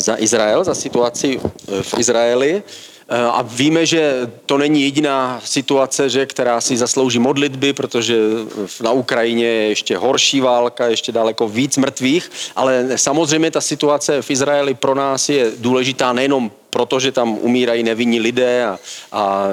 za Izrael, za situaci eh, v Izraeli. eh, a víme, že to není jediná situace, že, která si zaslouží modlitby, protože na Ukrajině je ještě horší válka, ještě daleko víc mrtvých, ale samozřejmě ta situace v Izraeli pro nás je důležitá nejenom protože tam umírají nevinní lidé a, a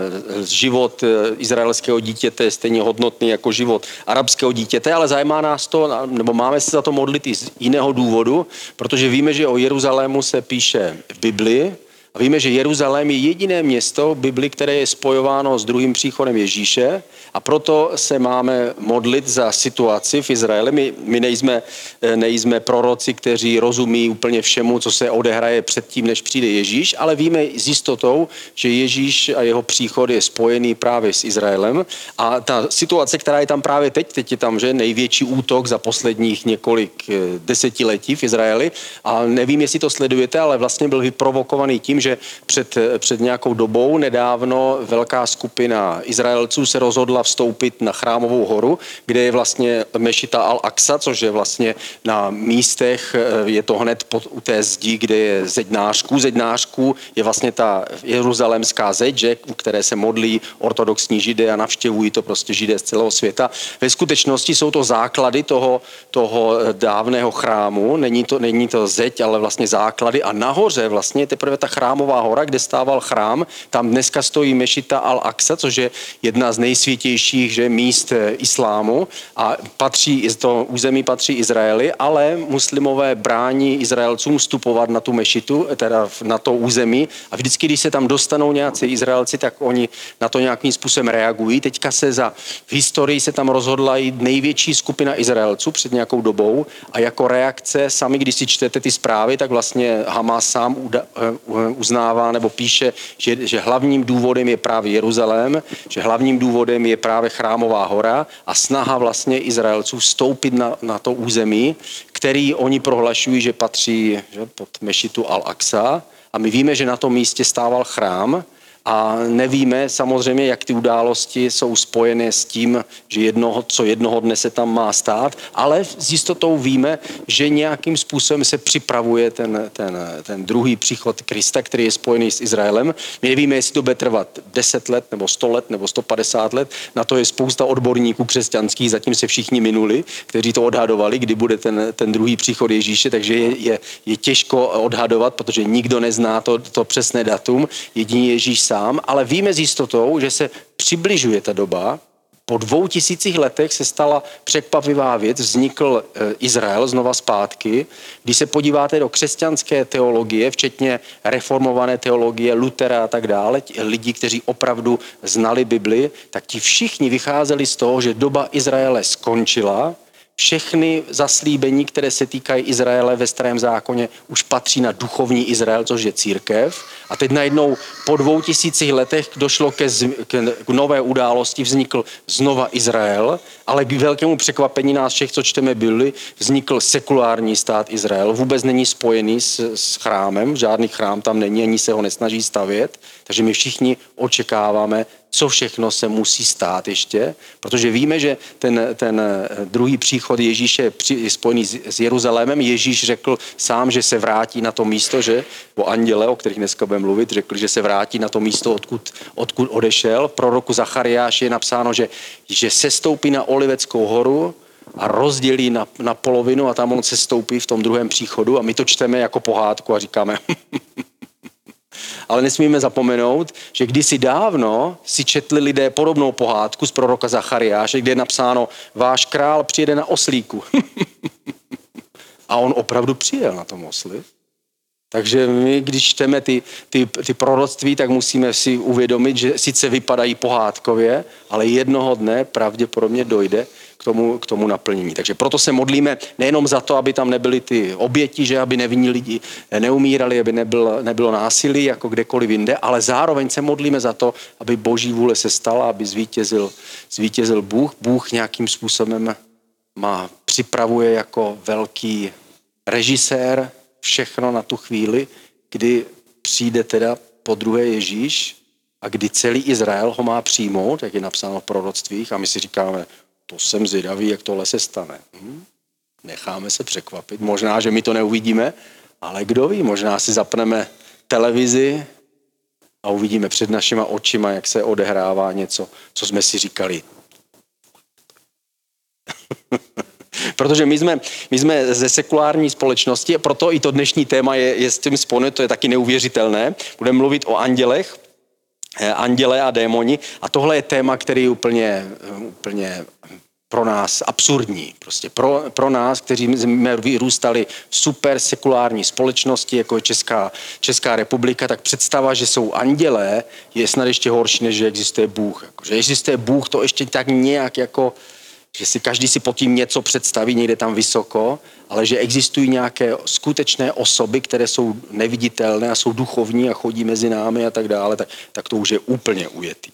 život eh, izraelského dítěte je stejně hodnotný jako život arabského dítěte, ale zajímá nás to, nebo máme se za to modlit i z jiného důvodu, protože víme, že o Jeruzalému se píše v Biblii, a víme, že Jeruzalém je jediné město v Bibli, které je spojováno s druhým příchodem Ježíše a proto se máme modlit za situaci v Izraeli. My, my nejsme, eh, nejsme proroci, kteří rozumí úplně všemu, co se odehraje předtím, než přijde Ježíš, ale víme s jistotou, že Ježíš a jeho příchod je spojený právě s Izraelem. A ta situace, která je tam právě teď, teď je tam že největší útok za posledních několik eh, desetiletí v Izraeli. A nevím, jestli to sledujete, ale vlastně byl vyprovokovaný tím, že před, eh, před nějakou dobou nedávno velká skupina Izraelců se rozhodla vstoupit na Chrámovou horu, kde je vlastně Mešita al-Aqsa, což je vlastně na místech, eh, je to hned pod, u té zdi, kde je zednářků. Zednářků je vlastně ta jeruzalémská zeď, že, u které se modlí ortodoxní židé a navštěvují to prostě židé z celého světa. Ve skutečnosti jsou to základy toho, toho eh, dávného chrámu, není to, není to zeď, ale vlastně základy a nahoře vlastně teprve ta chrámová hora, kde stával chrám, tam dneska stojí Mešita al-Aqsa, což je jedna z nejsvětějších že, míst eh, islámu. A patří, to území patří Izraeli, ale muslimové brání Izraelcům vstupovat na tu mešitu, teda na to území. A vždycky, když se tam dostanou nějací Izraelci, tak oni na to nějakým způsobem reagují. Teďka se za v historii se tam rozhodla i největší skupina Izraelců před nějakou dobou. A jako reakce, sami když si čtete ty zprávy, tak vlastně Hamas sám eh, uznává nebo píše, že, že hlavním důvodem je právě Jeruzalém, že hlavním důvodem je právě Chrámová hora a snaha vlastně Izraelců vstoupit na, na to území, který oni prohlašují, že patří že, pod mešitu Al-Aqsa. A my víme, že na tom místě stával chrám, a nevíme samozřejmě, jak ty události jsou spojené s tím, že jednoho, co jednoho dne se tam má stát, ale s jistotou víme, že nějakým způsobem se připravuje ten, ten, ten druhý příchod Krista, který je spojený s Izraelem. My nevíme, jestli to bude trvat 10 let, nebo 100 let, nebo 150 let. Na to je spousta odborníků křesťanských, zatím se všichni minuli, kteří to odhadovali, kdy bude ten, ten druhý příchod Ježíše, takže je, je, je těžko odhadovat, protože nikdo nezná to, to přesné datum, jediný Ježíš sám sám, ale víme s jistotou, že se přibližuje ta doba. Po dvou tisících letech se stala překvapivá věc, vznikl eh, Izrael znova zpátky. Když se podíváte do křesťanské teologie, včetně reformované teologie, Lutera a tak dále, lidí, kteří opravdu znali Bibli, tak ti všichni vycházeli z toho, že doba Izraele skončila, všechny zaslíbení, které se týkají Izraele ve starém zákoně, už patří na duchovní Izrael, což je církev. A teď najednou po dvou tisících letech došlo ke, z, ke k nové události, vznikl znova Izrael, ale k velkému překvapení nás všech, co čteme byli, vznikl sekulární stát Izrael. Vůbec není spojený s, s chrámem, žádný chrám tam není, ani se ho nesnaží stavět. Takže my všichni očekáváme co všechno se musí stát ještě, protože víme, že ten, ten druhý příchod Ježíše je spojený s Jeruzalémem. Ježíš řekl sám, že se vrátí na to místo, že o anděle, o kterých dneska budeme mluvit, řekl, že se vrátí na to místo, odkud, odkud odešel. Pro roku Zachariáš je napsáno, že, že se stoupí na Oliveckou horu, a rozdělí na, na polovinu a tam on se stoupí v tom druhém příchodu a my to čteme jako pohádku a říkáme Ale nesmíme zapomenout, že kdysi dávno si četli lidé podobnou pohádku z proroka Zachariáše, kde je napsáno, váš král přijede na oslíku. A on opravdu přijel na tom osli. Takže my, když čteme ty, ty, ty proroctví, tak musíme si uvědomit, že sice vypadají pohádkově, ale jednoho dne pravděpodobně dojde, tomu, k tomu naplnění. Takže proto se modlíme nejenom za to, aby tam nebyly ty oběti, že aby nevinní lidi neumírali, aby nebylo, nebylo násilí jako kdekoliv jinde, ale zároveň se modlíme za to, aby boží vůle se stala, aby zvítězil, zvítězil Bůh. Bůh nějakým způsobem má, připravuje jako velký režisér všechno na tu chvíli, kdy přijde teda po druhé Ježíš a kdy celý Izrael ho má přijmout, jak je napsáno v proroctvích, a my si říkáme, to jsem zvědavý, jak tohle se stane. Hm? Necháme se překvapit. Možná, že my to neuvidíme, ale kdo ví, možná si zapneme televizi a uvidíme před našima očima, jak se odehrává něco, co jsme si říkali. Protože my jsme, my jsme ze sekulární společnosti a proto i to dnešní téma je, je s tím spojené, to je taky neuvěřitelné. Budeme mluvit o andělech, anděle a démoni a tohle je téma, který je úplně, úplně pro nás absurdní. Prostě pro, pro nás, kteří jsme vyrůstali v super sekulární společnosti, jako je Česká, Česká republika, tak představa, že jsou andělé, je snad ještě horší, než že existuje Bůh. Jako, že existuje Bůh, to ještě tak nějak jako že si každý si pod tím něco představí někde tam vysoko, ale že existují nějaké skutečné osoby, které jsou neviditelné a jsou duchovní a chodí mezi námi a tak dále, tak, tak to už je úplně ujetý.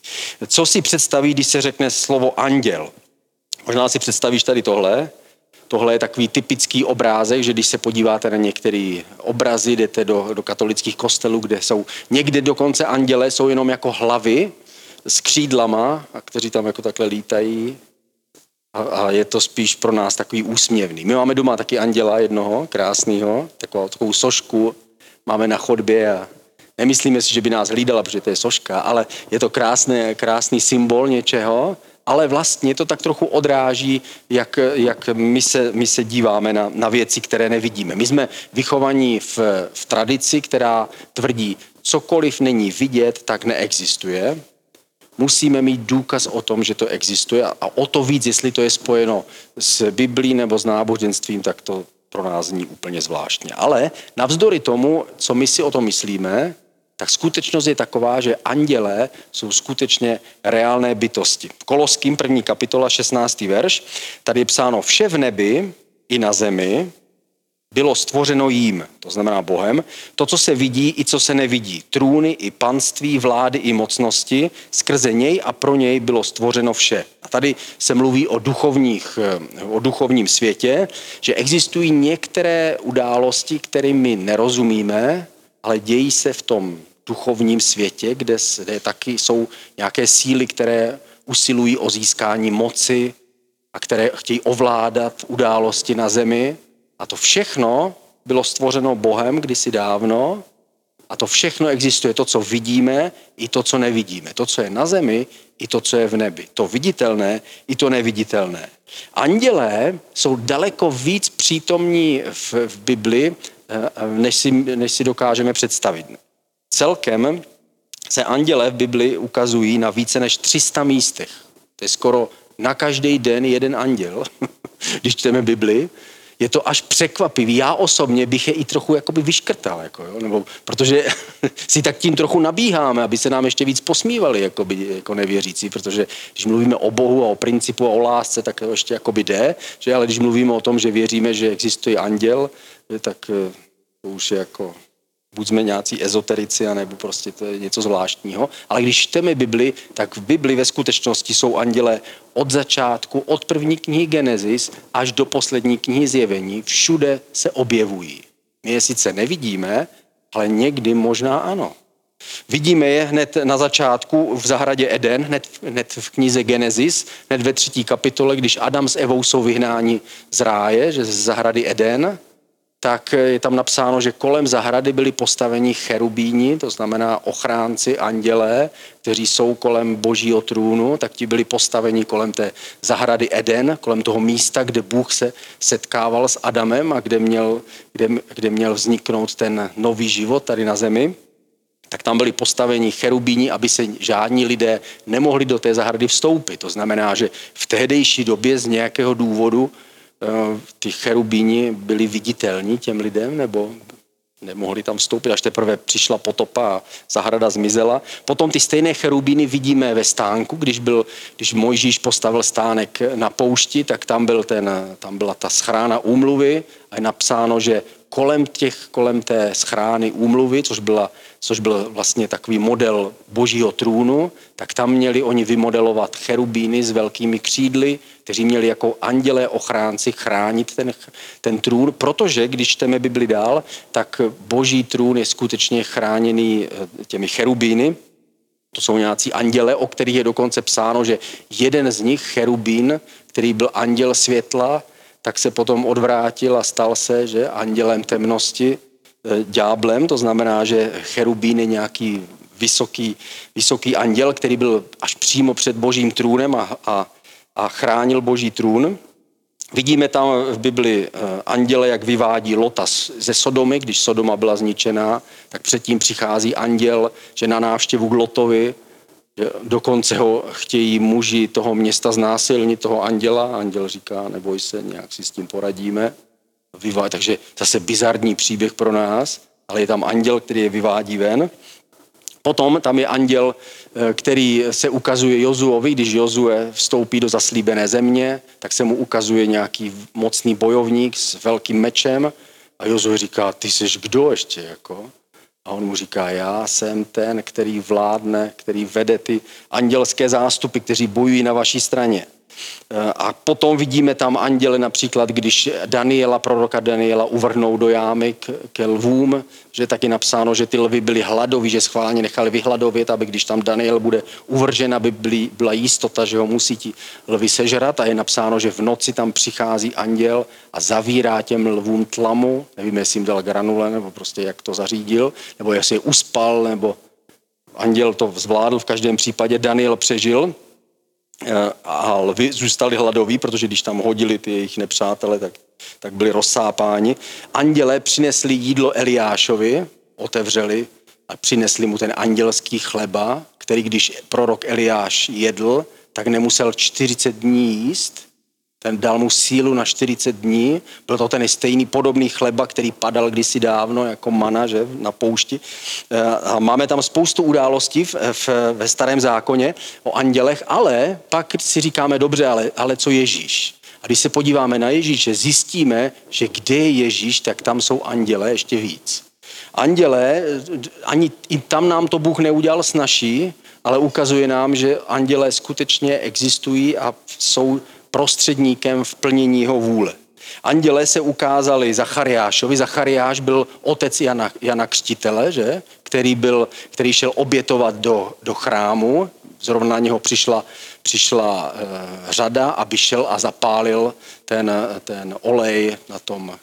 Co si představí, když se řekne slovo anděl? Možná si představíš tady tohle. Tohle je takový typický obrázek, že když se podíváte na některé obrazy, jdete do, do katolických kostelů, kde jsou někde dokonce anděle, jsou jenom jako hlavy s křídlama, a kteří tam jako takhle lítají, a, a je to spíš pro nás takový úsměvný. My máme doma taky anděla jednoho, krásného, takovou, takovou sošku máme na chodbě a nemyslíme si, že by nás hlídala, protože to je soška, ale je to krásný, krásný symbol něčeho, ale vlastně to tak trochu odráží, jak, jak my, se, my se díváme na, na věci, které nevidíme. My jsme vychovaní v, v tradici, která tvrdí, cokoliv není vidět, tak neexistuje musíme mít důkaz o tom, že to existuje a o to víc, jestli to je spojeno s Biblí nebo s náboženstvím, tak to pro nás zní úplně zvláštně. Ale navzdory tomu, co my si o tom myslíme, tak skutečnost je taková, že andělé jsou skutečně reálné bytosti. V Koloským první kapitola 16. verš, tady je psáno vše v nebi i na zemi, bylo stvořeno jím, to znamená Bohem, to, co se vidí i co se nevidí, trůny i panství, vlády i mocnosti, skrze něj a pro něj bylo stvořeno vše. A tady se mluví o, duchovních, o duchovním světě, že existují některé události, kterým my nerozumíme, ale dějí se v tom duchovním světě, kde, kde taky jsou nějaké síly, které usilují o získání moci a které chtějí ovládat události na zemi a to všechno bylo stvořeno Bohem kdysi dávno a to všechno existuje, to, co vidíme, i to, co nevidíme. To, co je na zemi, i to, co je v nebi. To viditelné, i to neviditelné. Andělé jsou daleko víc přítomní v, v Bibli, eh, než si, než si dokážeme představit. Celkem se andělé v Bibli ukazují na více než 300 místech. To je skoro na každý den jeden anděl, když čteme Bibli je to až překvapivý. Já osobně bych je i trochu jakoby vyškrtal, jako, jo? Nebo, protože si tak tím trochu nabíháme, aby se nám ještě víc posmívali jakoby, jako nevěřící, protože když mluvíme o Bohu a o principu a o lásce, tak to ještě jakoby jde, že? ale když mluvíme o tom, že věříme, že existuje anděl, tak eh, to už je jako buď jsme nějací ezoterici, anebo prostě to je něco zvláštního. Ale když čteme Bibli, tak v Bibli ve skutečnosti jsou anděle od začátku, od první knihy Genesis až do poslední knihy Zjevení, všude se objevují. My je sice nevidíme, ale někdy možná ano. Vidíme je hned na začátku v zahradě Eden, hned, hned v knize Genesis, hned ve třetí kapitole, když Adam s Evou jsou vyhnáni z ráje, že z zahrady Eden, tak je tam napsáno, že kolem zahrady byli postaveni cherubíni, to znamená ochránci, andělé, kteří jsou kolem božího trůnu, tak ti byli postaveni kolem té zahrady Eden, kolem toho místa, kde Bůh se setkával s Adamem a kde měl, kde, kde měl vzniknout ten nový život tady na zemi tak tam byli postaveni cherubíni, aby se žádní lidé nemohli do té zahrady vstoupit. To znamená, že v tehdejší době z nějakého důvodu ty cherubíni byli viditelní těm lidem, nebo nemohli tam vstoupit, až teprve přišla potopa a zahrada zmizela. Potom ty stejné cherubíny vidíme ve stánku, když, byl, když Mojžíš postavil stánek na poušti, tak tam, byl ten, tam byla ta schrána úmluvy a je napsáno, že kolem, těch, kolem té schrány úmluvy, což, byla, což byl vlastně takový model božího trůnu, tak tam měli oni vymodelovat cherubíny s velkými křídly, kteří měli jako andělé ochránci chránit ten, ten trůn, protože když čteme Bibli dál, tak boží trůn je skutečně chráněný eh, těmi cherubíny, to jsou nějací anděle, o kterých je dokonce psáno, že jeden z nich, cherubín, který byl anděl světla, tak se potom odvrátil a stal se, že andělem temnosti, ďáblem, to znamená, že cherubín je nějaký vysoký, vysoký anděl, který byl až přímo před božím trůnem a, a, a chránil boží trůn. Vidíme tam v Bibli eh, anděle, jak vyvádí Lota ze Sodomy, když Sodoma byla zničená, tak předtím přichází anděl, že na návštěvu k Lotovi Dokonce ho chtějí muži toho města znásilnit, toho anděla. Anděl říká, neboj se, nějak si s tím poradíme. Takže zase bizarní příběh pro nás, ale je tam anděl, který je vyvádí ven. Potom tam je anděl, eh, který se ukazuje Jozuovi, když Jozue vstoupí do zaslíbené země, tak se mu ukazuje nějaký mocný bojovník s velkým mečem a Jozue říká, ty jsi kdo ještě, jako? A on mu říká, já jsem ten, který vládne, který vede ty andělské zástupy, kteří bojují na vaší straně. A potom vidíme tam anděle například, když Daniela, proroka Daniela uvrhnou do jámy k, k lvům, že taky napsáno, že ty lvy byly hladoví, že schválně nechali vyhladovět, aby když tam Daniel bude uvržen, aby byly, byla jistota, že ho musí ti lvy sežrat. A je napsáno, že v noci tam přichází anděl a zavírá těm lvům tlamu, nevím, jestli jim dal granule, nebo prostě jak to zařídil, nebo jestli je uspal, nebo anděl to zvládl, v každém případě Daniel přežil, a lvy zůstali hladoví, protože když tam hodili ty jejich nepřátele, tak, tak byli rozsápáni. Anděle přinesli jídlo Eliášovi, otevřeli a přinesli mu ten andělský chleba, který když prorok Eliáš jedl, tak nemusel 40 dní jíst, ten dal mu sílu na 40 dní. Byl to ten stejný podobný chleba, který padal kdysi dávno jako mana že, na poušti. Eh, a máme tam spoustu událostí v, v, ve starém zákoně o andělech, ale pak si říkáme, dobře, ale, ale co Ježíš? A když se podíváme na Ježíše, zjistíme, že kde je Ježíš, tak tam jsou anděle ještě víc. Anděle, ani i tam nám to Bůh neudělal snaží, ale ukazuje nám, že anděle skutečně existují a jsou prostředníkem v plnění jeho vůle. Anděle se ukázali Zachariášovi. Zachariáš byl otec Jana, Jana Křtitele, že? Který, byl, který šel obětovat do, do chrámu. Zrovna na něho přišla, přišla e, řada, aby šel a zapálil ten, ten olej na tom,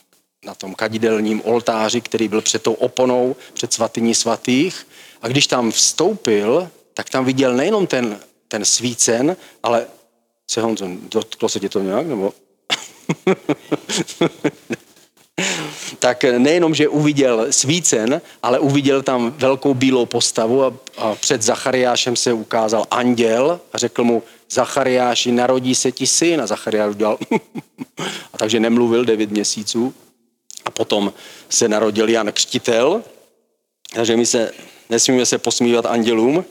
na tom kadidelním oltáři, který byl před tou oponou, před svatyní svatých. A když tam vstoupil, tak tam viděl nejenom ten, ten svícen, ale se Honzo, dotklo se tě to nějak, nebo? tak nejenom, že uviděl svícen, ale uviděl tam velkou bílou postavu a, a před Zachariášem se ukázal anděl a řekl mu, Zachariáši, narodí se ti syn. A Zachariáš udělal a takže nemluvil devět měsíců. A potom se narodil Jan Křtitel, takže my se nesmíme se posmívat andělům,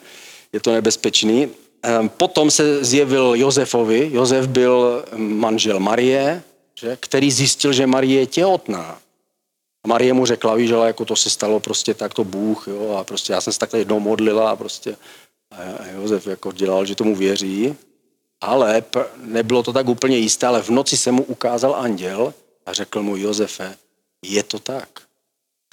je to nebezpečný. Ehm, potom se zjevil Josefovi. Josef byl manžel Marie, že, který zjistil, že Marie je těhotná. A Marie mu řekla, víš, ale jako to se stalo prostě takto Bůh, jo, a prostě já jsem se takhle jednou modlila a prostě a Josef jako dělal, že tomu věří, ale nebylo to tak úplně jisté, ale v noci se mu ukázal anděl a řekl mu, Josefe, je to tak.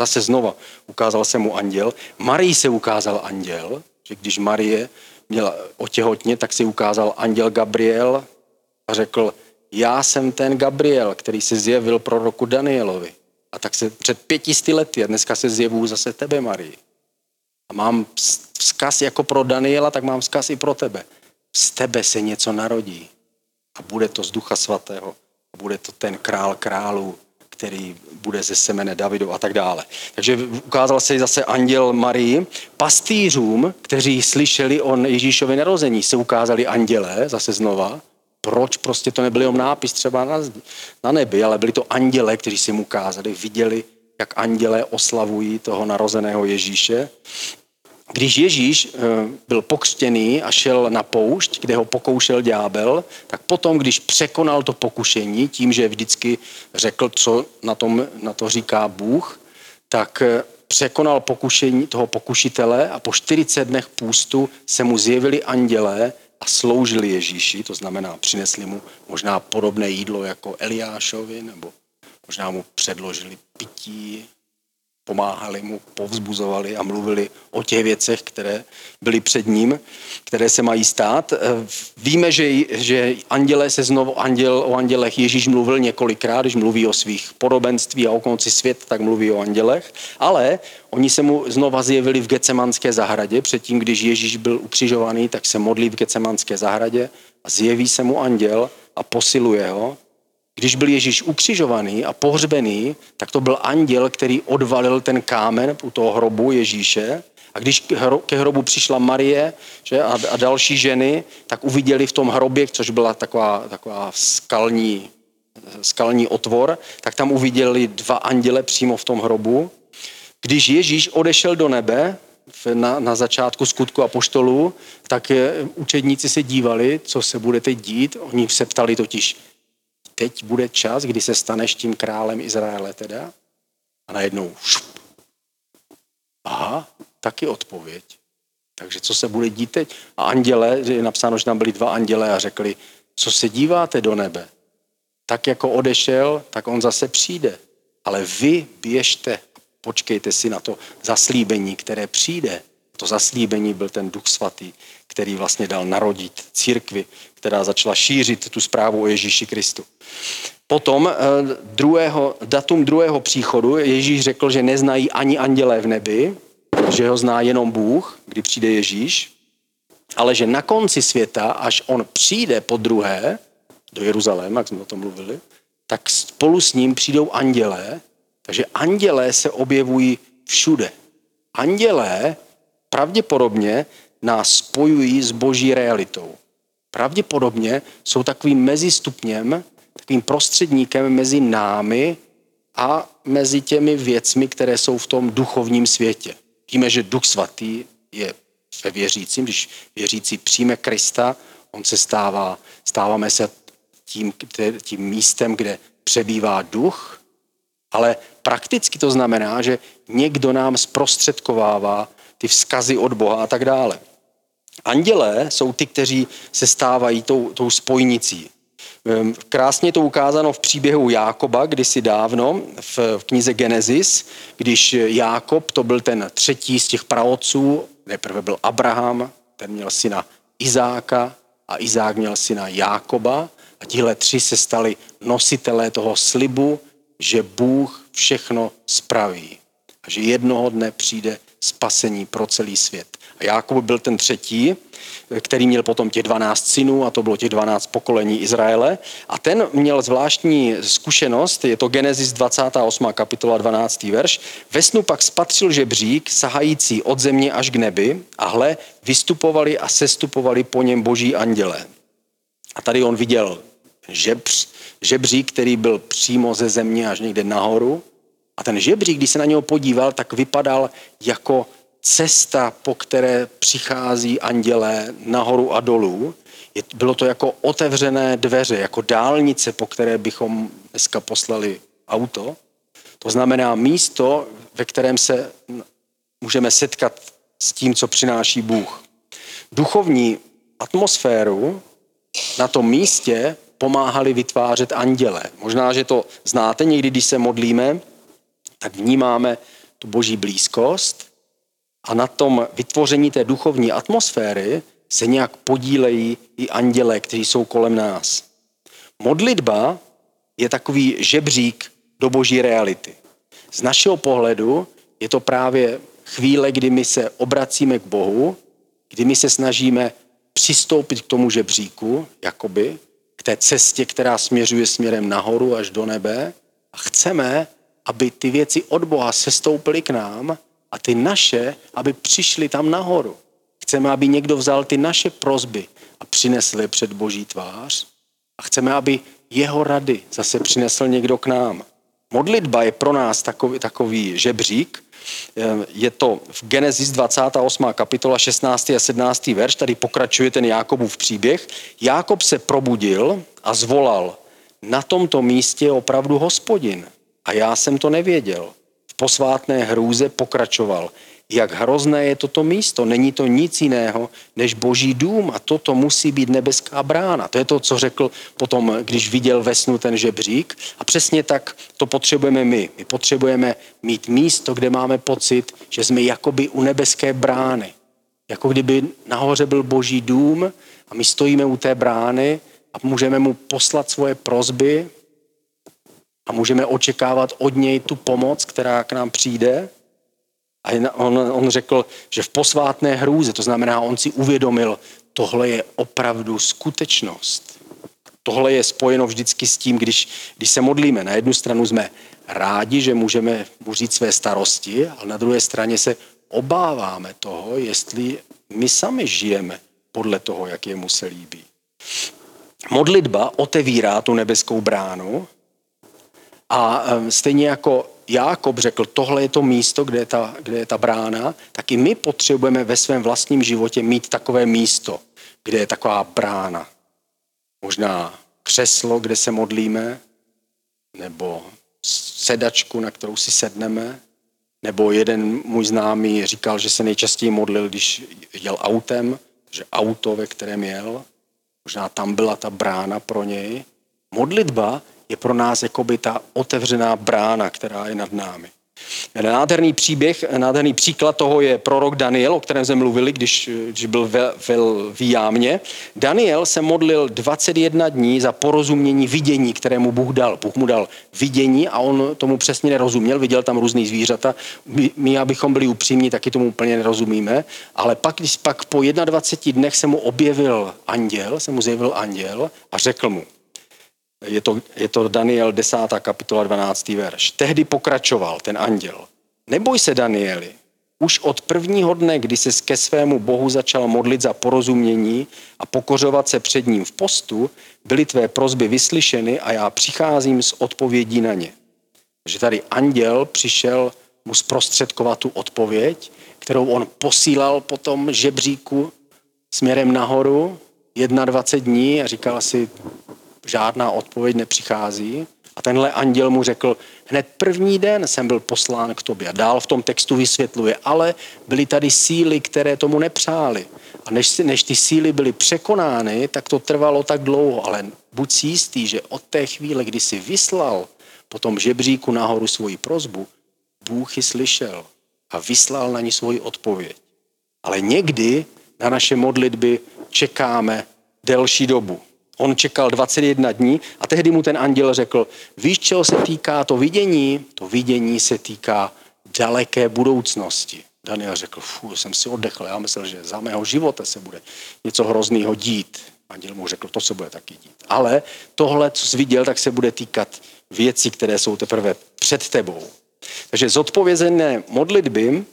Zase znova ukázal se mu anděl. Marii se ukázal anděl, že když Marie měla otěhotně, tak si ukázal anděl Gabriel a řekl, já jsem ten Gabriel, který se zjevil pro roku Danielovi. A tak se před pětisty lety, a dneska se zjevuju zase tebe, Marii. A mám vzkaz jako pro Daniela, tak mám vzkaz i pro tebe. Z tebe se něco narodí. A bude to z Ducha Svatého. A bude to ten král králů, který bude ze semene Davidu a tak dále. Takže ukázal se zase anděl Marii. Pastýřům, kteří slyšeli o Ježíšově narození, se ukázali anděle, zase znova. Proč prostě to nebyl jenom nápis třeba na, na nebi, ale byli to anděle, kteří si mu ukázali, viděli jak andělé oslavují toho narozeného Ježíše. Když Ježíš eh, byl pokřtěný a šel na poušť, kde ho pokoušel ďábel, tak potom, když překonal to pokušení tím, že vždycky řekl, co na, tom, na to říká Bůh, tak eh, překonal pokušení toho pokušitele a po 40 dnech půstu se mu zjevili andělé a sloužili Ježíši, to znamená přinesli mu možná podobné jídlo jako Eliášovi, nebo možná mu předložili pití, pomáhali mu, povzbuzovali a mluvili o těch věcech, které byly před ním, které se mají stát. Eh, víme, že, že anděle se znovu, anděl, o andělech Ježíš mluvil několikrát, když mluví o svých podobenství a o konci svět, tak mluví o andělech, ale oni se mu znova zjevili v Gecemanské zahradě, předtím, když Ježíš byl ukřižovaný, tak se modlí v Gecemanské zahradě a zjeví se mu anděl a posiluje ho když byl Ježíš ukřižovaný a pohřbený, tak to byl anděl, který odvalil ten kámen u toho hrobu Ježíše. A když ke hrobu přišla Marie že, a, a další ženy, tak uviděli v tom hrobě, což byla taková, taková skalní, skalní otvor, tak tam uviděli dva anděle přímo v tom hrobu. Když Ježíš odešel do nebe, na, na začátku skutku a poštolů, tak učedníci se dívali, co se bude teď dít. Oni se ptali totiž, teď bude čas, kdy se staneš tím králem Izraele teda? A najednou šup. Aha, taky odpověď. Takže co se bude dít teď? A anděle, je napsáno, že tam byli dva anděle a řekli, co se díváte do nebe? Tak jako odešel, tak on zase přijde. Ale vy běžte, počkejte si na to zaslíbení, které přijde. To zaslíbení byl ten duch svatý, který vlastně dal narodit církvi, která začala šířit tu zprávu o Ježíši Kristu. Potom eh, druhého, datum druhého příchodu Ježíš řekl, že neznají ani andělé v nebi, že ho zná jenom Bůh, kdy přijde Ježíš, ale že na konci světa, až on přijde po druhé do Jeruzaléma, jak jsme o tom mluvili, tak spolu s ním přijdou andělé, takže andělé se objevují všude. Andělé pravděpodobně nás spojují s boží realitou. Pravděpodobně jsou takovým mezistupněm, takovým prostředníkem mezi námi a mezi těmi věcmi, které jsou v tom duchovním světě. Víme, že Duch Svatý je ve věřícím, když věřící přijme Krista, on se stává, stáváme se tím, tím místem, kde přebývá duch, ale prakticky to znamená, že někdo nám zprostředkovává ty vzkazy od Boha a tak dále. Andělé jsou ty, kteří se stávají tou, tou spojnicí. Ehm, krásně to ukázáno v příběhu Jákoba kdysi dávno v, knize Genesis, když Jákob, to byl ten třetí z těch praotců, nejprve byl Abraham, ten měl syna Izáka a Izák měl syna Jákoba a tihle tři se stali nositelé toho slibu, že Bůh všechno spraví a že jednoho dne přijde spasení pro celý svět. A Jákob byl ten třetí, který měl potom těch 12 synů a to bylo těch 12 pokolení Izraele. A ten měl zvláštní zkušenost, je to Genesis 28. kapitola 12. verš. Ve snu pak spatřil žebřík, sahající od země až k nebi a hle, vystupovali a sestupovali po něm boží andělé. A tady on viděl žebř, žebřík, který byl přímo ze země až někde nahoru. A ten žebřík, když se na něho podíval, tak vypadal jako cesta, po které přichází andělé nahoru a dolů. Bylo to jako otevřené dveře, jako dálnice, po které bychom dneska poslali auto. To znamená místo, ve kterém se můžeme setkat s tím, co přináší Bůh. Duchovní atmosféru na tom místě pomáhali vytvářet anděle. Možná, že to znáte, někdy, když se modlíme, tak vnímáme tu boží blízkost a na tom vytvoření té duchovní atmosféry se nějak podílejí i anděle, kteří jsou kolem nás. Modlitba je takový žebřík do boží reality. Z našeho pohledu je to právě chvíle, kdy my se obracíme k Bohu, kdy my se snažíme přistoupit k tomu žebříku, jakoby, k té cestě, která směřuje směrem nahoru až do nebe a chceme, aby ty věci od Boha sestoupily k nám a ty naše, aby přišly tam nahoru. Chceme, aby někdo vzal ty naše prozby a přinesl je před Boží tvář a chceme, aby jeho rady zase přinesl někdo k nám. Modlitba je pro nás takový, takový žebřík, je to v Genesis 28. kapitola 16. a 17. verš, tady pokračuje ten Jákobův příběh. Jákob se probudil a zvolal, na tomto místě je opravdu hospodin. A já jsem to nevěděl. Posvátné hrůze pokračoval jak hrozné je toto místo. Není to nic jiného než boží dům a toto musí být nebeská brána. To je to, co řekl potom, když viděl ve snu ten žebřík. A přesně tak to potřebujeme my. My potřebujeme mít místo, kde máme pocit, že jsme jakoby u nebeské brány. Jako kdyby nahoře byl boží dům a my stojíme u té brány a můžeme mu poslat svoje prozby a můžeme očekávat od něj tu pomoc, která k nám přijde. A on, on řekl, že v posvátné hrůze, to znamená, on si uvědomil, tohle je opravdu skutečnost. Tohle je spojeno vždycky s tím, když, když se modlíme. Na jednu stranu jsme rádi, že můžeme mu říct své starosti, ale na druhé straně se obáváme toho, jestli my sami žijeme podle toho, jak je mu se líbí. Modlitba otevírá tu nebeskou bránu a stejně jako Jákob řekl, tohle je to místo, kde je, ta, kde je ta brána, tak i my potřebujeme ve svém vlastním životě mít takové místo, kde je taková brána. Možná křeslo, kde se modlíme, nebo sedačku, na kterou si sedneme, nebo jeden můj známý říkal, že se nejčastěji modlil, když jel autem, že auto, ve kterém jel, možná tam byla ta brána pro něj. Modlitba je pro nás jakoby ta otevřená brána, která je nad námi. Nádherný příběh, nádherný příklad toho je prorok Daniel, o kterém jsme mluvili, když, když byl ve, ve, v Jámě. Daniel se modlil 21 dní za porozumění vidění, které mu Bůh dal. Bůh mu dal vidění a on tomu přesně nerozuměl, viděl tam různý zvířata. My, my abychom byli upřímní, taky tomu úplně nerozumíme, ale pak, když pak po 21 dnech se mu objevil anděl, se mu zjevil anděl a řekl mu, je to, je to Daniel 10. kapitola 12. verš. Tehdy pokračoval ten anděl. Neboj se, Danieli, už od prvního dne, kdy se ke svému Bohu začal modlit za porozumění a pokořovat se před ním v postu, byly tvé prozby vyslyšeny a já přicházím s odpovědí na ně. Takže tady anděl přišel mu zprostředkovat tu odpověď, kterou on posílal potom žebříku směrem nahoru 21 dní a říkal si, žádná odpověď nepřichází. A tenhle anděl mu řekl, hned první den jsem byl poslán k tobě. A dál v tom textu vysvětluje, ale byly tady síly, které tomu nepřáli. A než, než ty síly byly překonány, tak to trvalo tak dlouho. Ale buď si jistý, že od té chvíle, kdy si vyslal po tom žebříku nahoru svoji prozbu, Bůh ji slyšel a vyslal na ní svoji odpověď. Ale někdy na naše modlitby čekáme delší dobu. On čekal 21 dní a tehdy mu ten anděl řekl, víš, čeho se týká to vidění? To vidění se týká daleké budoucnosti. Daniel řekl, fů, jsem si oddechl, já myslel, že za mého života se bude něco hrozného dít. Anděl mu řekl, to se bude taky dít. Ale tohle, co jsi viděl, tak se bude týkat věcí, které jsou teprve před tebou. Takže zodpovězené modlitby,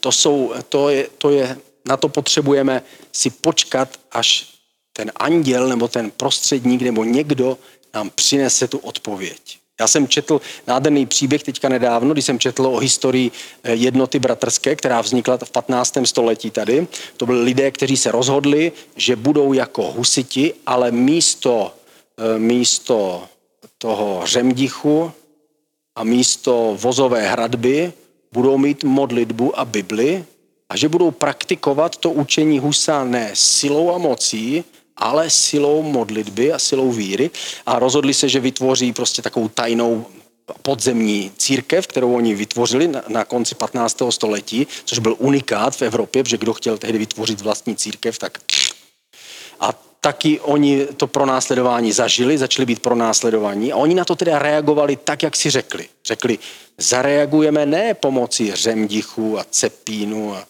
to, jsou, to, je, to je, na to potřebujeme si počkat, až ten anděl nebo ten prostředník nebo někdo nám přinese tu odpověď. Já jsem četl nádherný příběh teďka nedávno, když jsem četl o historii eh, jednoty bratrské, která vznikla v 15. století tady. To byli lidé, kteří se rozhodli, že budou jako husiti, ale místo, eh, místo toho řemdichu a místo vozové hradby budou mít modlitbu a Bibli a že budou praktikovat to učení husa ne silou a mocí, ale silou modlitby a silou víry a rozhodli se, že vytvoří prostě takovou tajnou podzemní církev, kterou oni vytvořili na, na konci 15. století, což byl unikát v Evropě, protože kdo chtěl tehdy vytvořit vlastní církev, tak a taky oni to pronásledování zažili, začali být pronásledovaní a oni na to teda reagovali tak, jak si řekli. Řekli, zareagujeme ne pomocí řemdichu a cepínu a,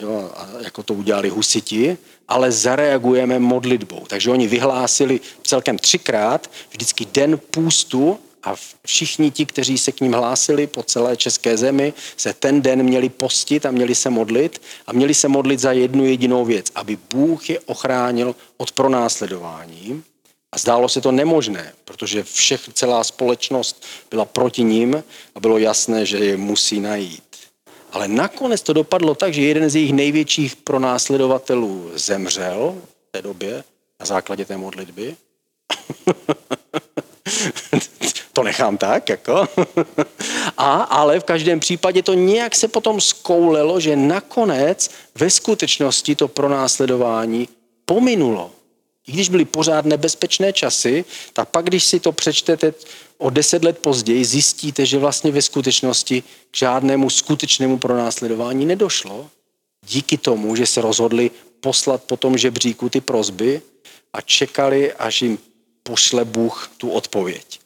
jo, jako to udělali husiti, ale zareagujeme modlitbou. Takže oni vyhlásili celkem třikrát vždycky den půstu a všichni ti, kteří se k ním hlásili po celé české zemi, se ten den měli postit a měli se modlit a měli se modlit za jednu jedinou věc, aby Bůh je ochránil od pronásledování A zdálo se to nemožné, protože všech, celá společnost byla proti ním a bylo jasné, že je musí najít. Ale nakonec to dopadlo tak, že jeden z jejich největších pronásledovatelů zemřel v té době na základě té modlitby. to nechám tak, jako. A, ale v každém případě to nějak se potom skoulelo, že nakonec ve skutečnosti to pronásledování pominulo. I když byly pořád nebezpečné časy, tak pak, když si to přečtete o deset let později, zjistíte, že vlastně ve skutečnosti k žádnému skutečnému pronásledování nedošlo. Díky tomu, že se rozhodli poslat po tom žebříku ty prozby a čekali, až jim pošle Bůh tu odpověď.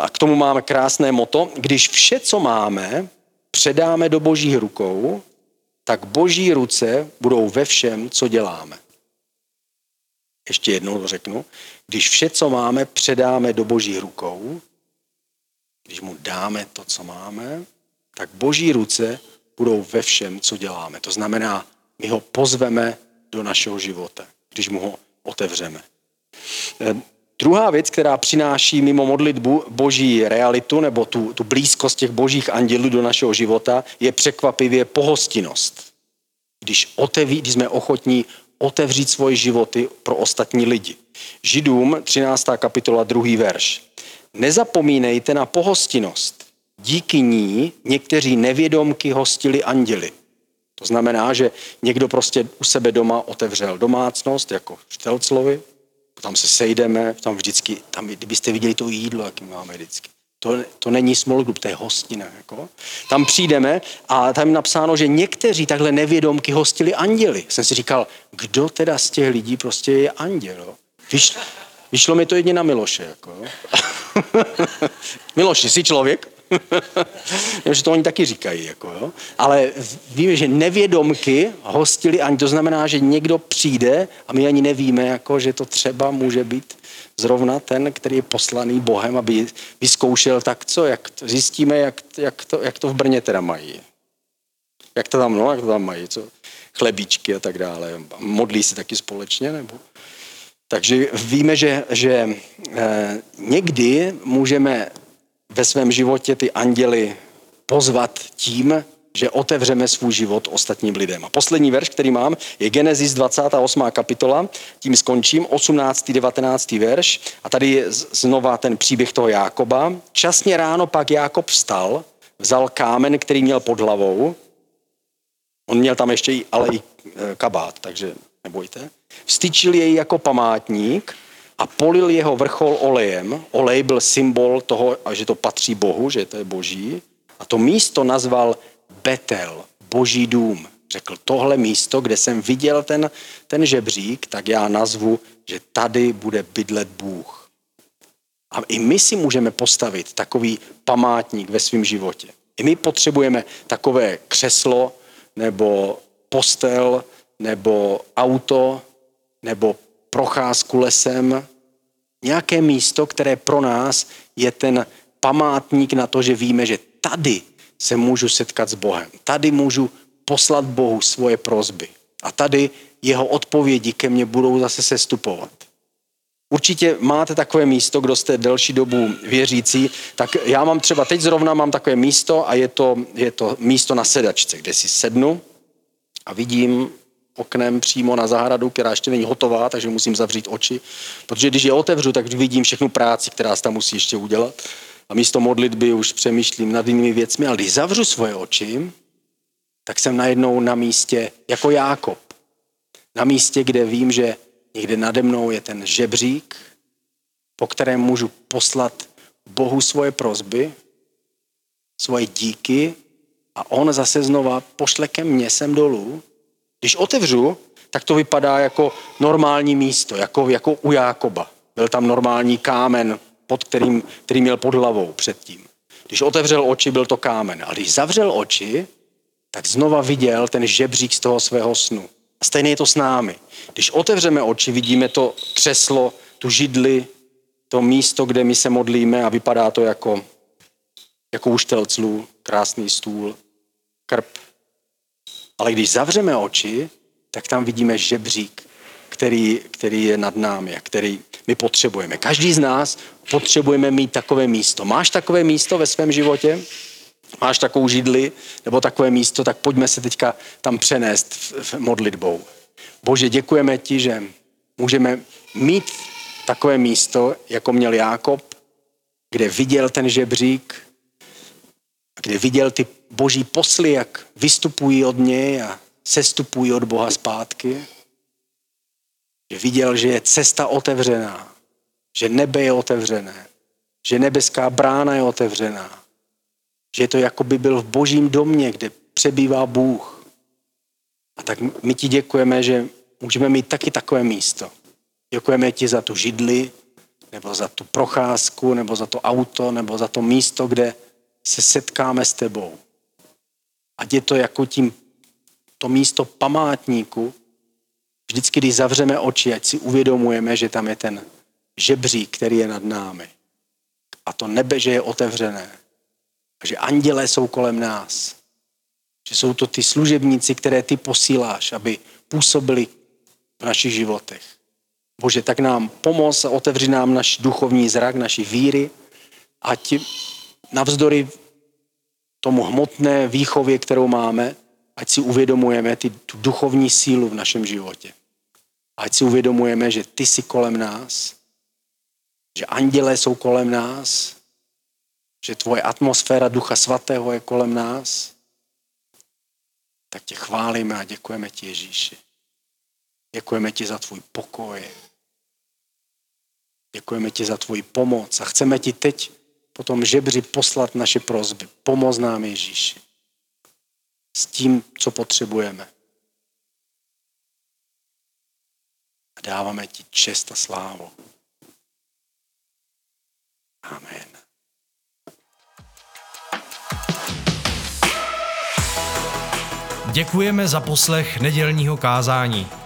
A k tomu máme krásné moto. Když vše, co máme, předáme do božích rukou, tak boží ruce budou ve všem, co děláme. Ještě jednou to řeknu. Když vše, co máme, předáme do božích rukou, když mu dáme to, co máme, tak boží ruce budou ve všem, co děláme. To znamená, my ho pozveme do našeho života, když mu ho otevřeme. Eh, druhá věc, která přináší mimo modlitbu boží realitu nebo tu, tu blízkost těch božích andělů do našeho života, je překvapivě pohostinnost. Když, oteví, když jsme ochotní otevřít svoje životy pro ostatní lidi. Židům 13. kapitola 2. verš. Nezapomínejte na pohostinnost. Díky ní někteří nevědomky hostili anděli. To znamená, že někdo prostě u sebe doma otevřel domácnost, jako Štelclovi, tam se sejdeme, tam vždycky, tam, kdybyste viděli to jídlo, jaký máme vždycky. To, to není small group, to je hostina. Jako. Tam přijdeme a tam je napsáno, že někteří takhle nevědomky hostili anděli. Jsem si říkal, kdo teda z těch lidí prostě je anděl? Vyšlo, vyšlo mi to jedně na Miloše. Jako. Miloši, jsi člověk? Vím, že to oni taky říkají. Jako, jo? Ale víme, že nevědomky hostili ani to znamená, že někdo přijde a my ani nevíme, jako, že to třeba může být zrovna ten, který je poslaný Bohem, aby vyzkoušel tak co, jak to, zjistíme, jak, jak, to, jak to v Brně teda mají. Jak to tam, no, jak to tam mají, co? Chlebíčky a tak dále. Modlí se taky společně, nebo? Takže víme, že, že eh, někdy můžeme ve svém životě ty anděly pozvat tím, že otevřeme svůj život ostatním lidem. A poslední verš, který mám, je Genesis 28. kapitola, tím skončím, 18. 19. verš. A tady je znova ten příběh toho Jákoba. Časně ráno pak Jákob vstal, vzal kámen, který měl pod hlavou. On měl tam ještě ale i e, kabát, takže nebojte. Vstyčil jej jako památník a polil jeho vrchol olejem. Olej byl symbol toho, že to patří Bohu, že to je boží. A to místo nazval Betel, boží dům. Řekl, tohle místo, kde jsem viděl ten, ten žebřík, tak já nazvu, že tady bude bydlet Bůh. A i my si můžeme postavit takový památník ve svém životě. I my potřebujeme takové křeslo, nebo postel, nebo auto, nebo procházku lesem, nějaké místo, které pro nás je ten památník na to, že víme, že tady se můžu setkat s Bohem. Tady můžu poslat Bohu svoje prozby. A tady jeho odpovědi ke mně budou zase sestupovat. Určitě máte takové místo, kdo jste delší dobu věřící, tak já mám třeba teď zrovna mám takové místo a je to, je to místo na sedačce, kde si sednu a vidím oknem přímo na zahradu, která ještě není hotová, takže musím zavřít oči. Protože když je otevřu, tak vidím všechnu práci, která se tam musí ještě udělat. A místo modlitby už přemýšlím nad jinými věcmi, ale když zavřu svoje oči, tak jsem najednou na místě jako Jákob. Na místě, kde vím, že někde nade mnou je ten žebřík, po kterém můžu poslat Bohu svoje prozby, svoje díky a on zase znova pošle ke mně sem dolů když otevřu, tak to vypadá jako normální místo, jako, jako u Jákoba. Byl tam normální kámen, pod kterým, který měl pod hlavou předtím. Když otevřel oči, byl to kámen. Ale když zavřel oči, tak znova viděl ten žebřík z toho svého snu. A stejně je to s námi. Když otevřeme oči, vidíme to křeslo, tu židli, to místo, kde my se modlíme a vypadá to jako, jako u štelclů, krásný stůl, krb, ale když zavřeme oči, tak tam vidíme žebřík, který, který je nad námi a který my potřebujeme. Každý z nás potřebujeme mít takové místo. Máš takové místo ve svém životě? Máš takovou židli nebo takové místo, tak pojďme se teďka tam přenést v, v modlitbou. Bože, děkujeme ti, že můžeme mít takové místo, jako měl Jákob, kde viděl ten žebřík, kde viděl ty boží posly, jak vystupují od něj a sestupují od Boha zpátky. Že viděl, že je cesta otevřená, že nebe je otevřené, že nebeská brána je otevřená, že je to jako by byl v božím domě, kde přebývá Bůh. A tak my ti děkujeme, že můžeme mít taky takové místo. Děkujeme ti za tu židli, nebo za tu procházku, nebo za to auto, nebo za to místo, kde se setkáme s tebou. Ať je to jako tím, to místo památníku, vždycky, když zavřeme oči, ať si uvědomujeme, že tam je ten žebřík, který je nad námi. A to nebe, že je otevřené. A že andělé jsou kolem nás. Že jsou to ty služebníci, které ty posíláš, aby působili v našich životech. Bože, tak nám pomoz a otevři nám náš duchovní zrak, naší víry, ať navzdory tomu hmotné výchově, kterou máme, ať si uvědomujeme ty, tu duchovní sílu v našem životě. Ať si uvědomujeme, že ty jsi kolem nás, že andělé jsou kolem nás, že tvoje atmosféra Ducha Svatého je kolem nás, tak tě chválíme a děkujeme ti, Ježíši. Děkujeme ti za tvůj pokoj. Děkujeme ti za tvoji pomoc a chceme ti teď po tom žebři poslat naše prozby. Pomoz nám, Ježíši. S tím, co potřebujeme. A dáváme ti čest a slávu. Amen. Děkujeme za poslech nedělního kázání.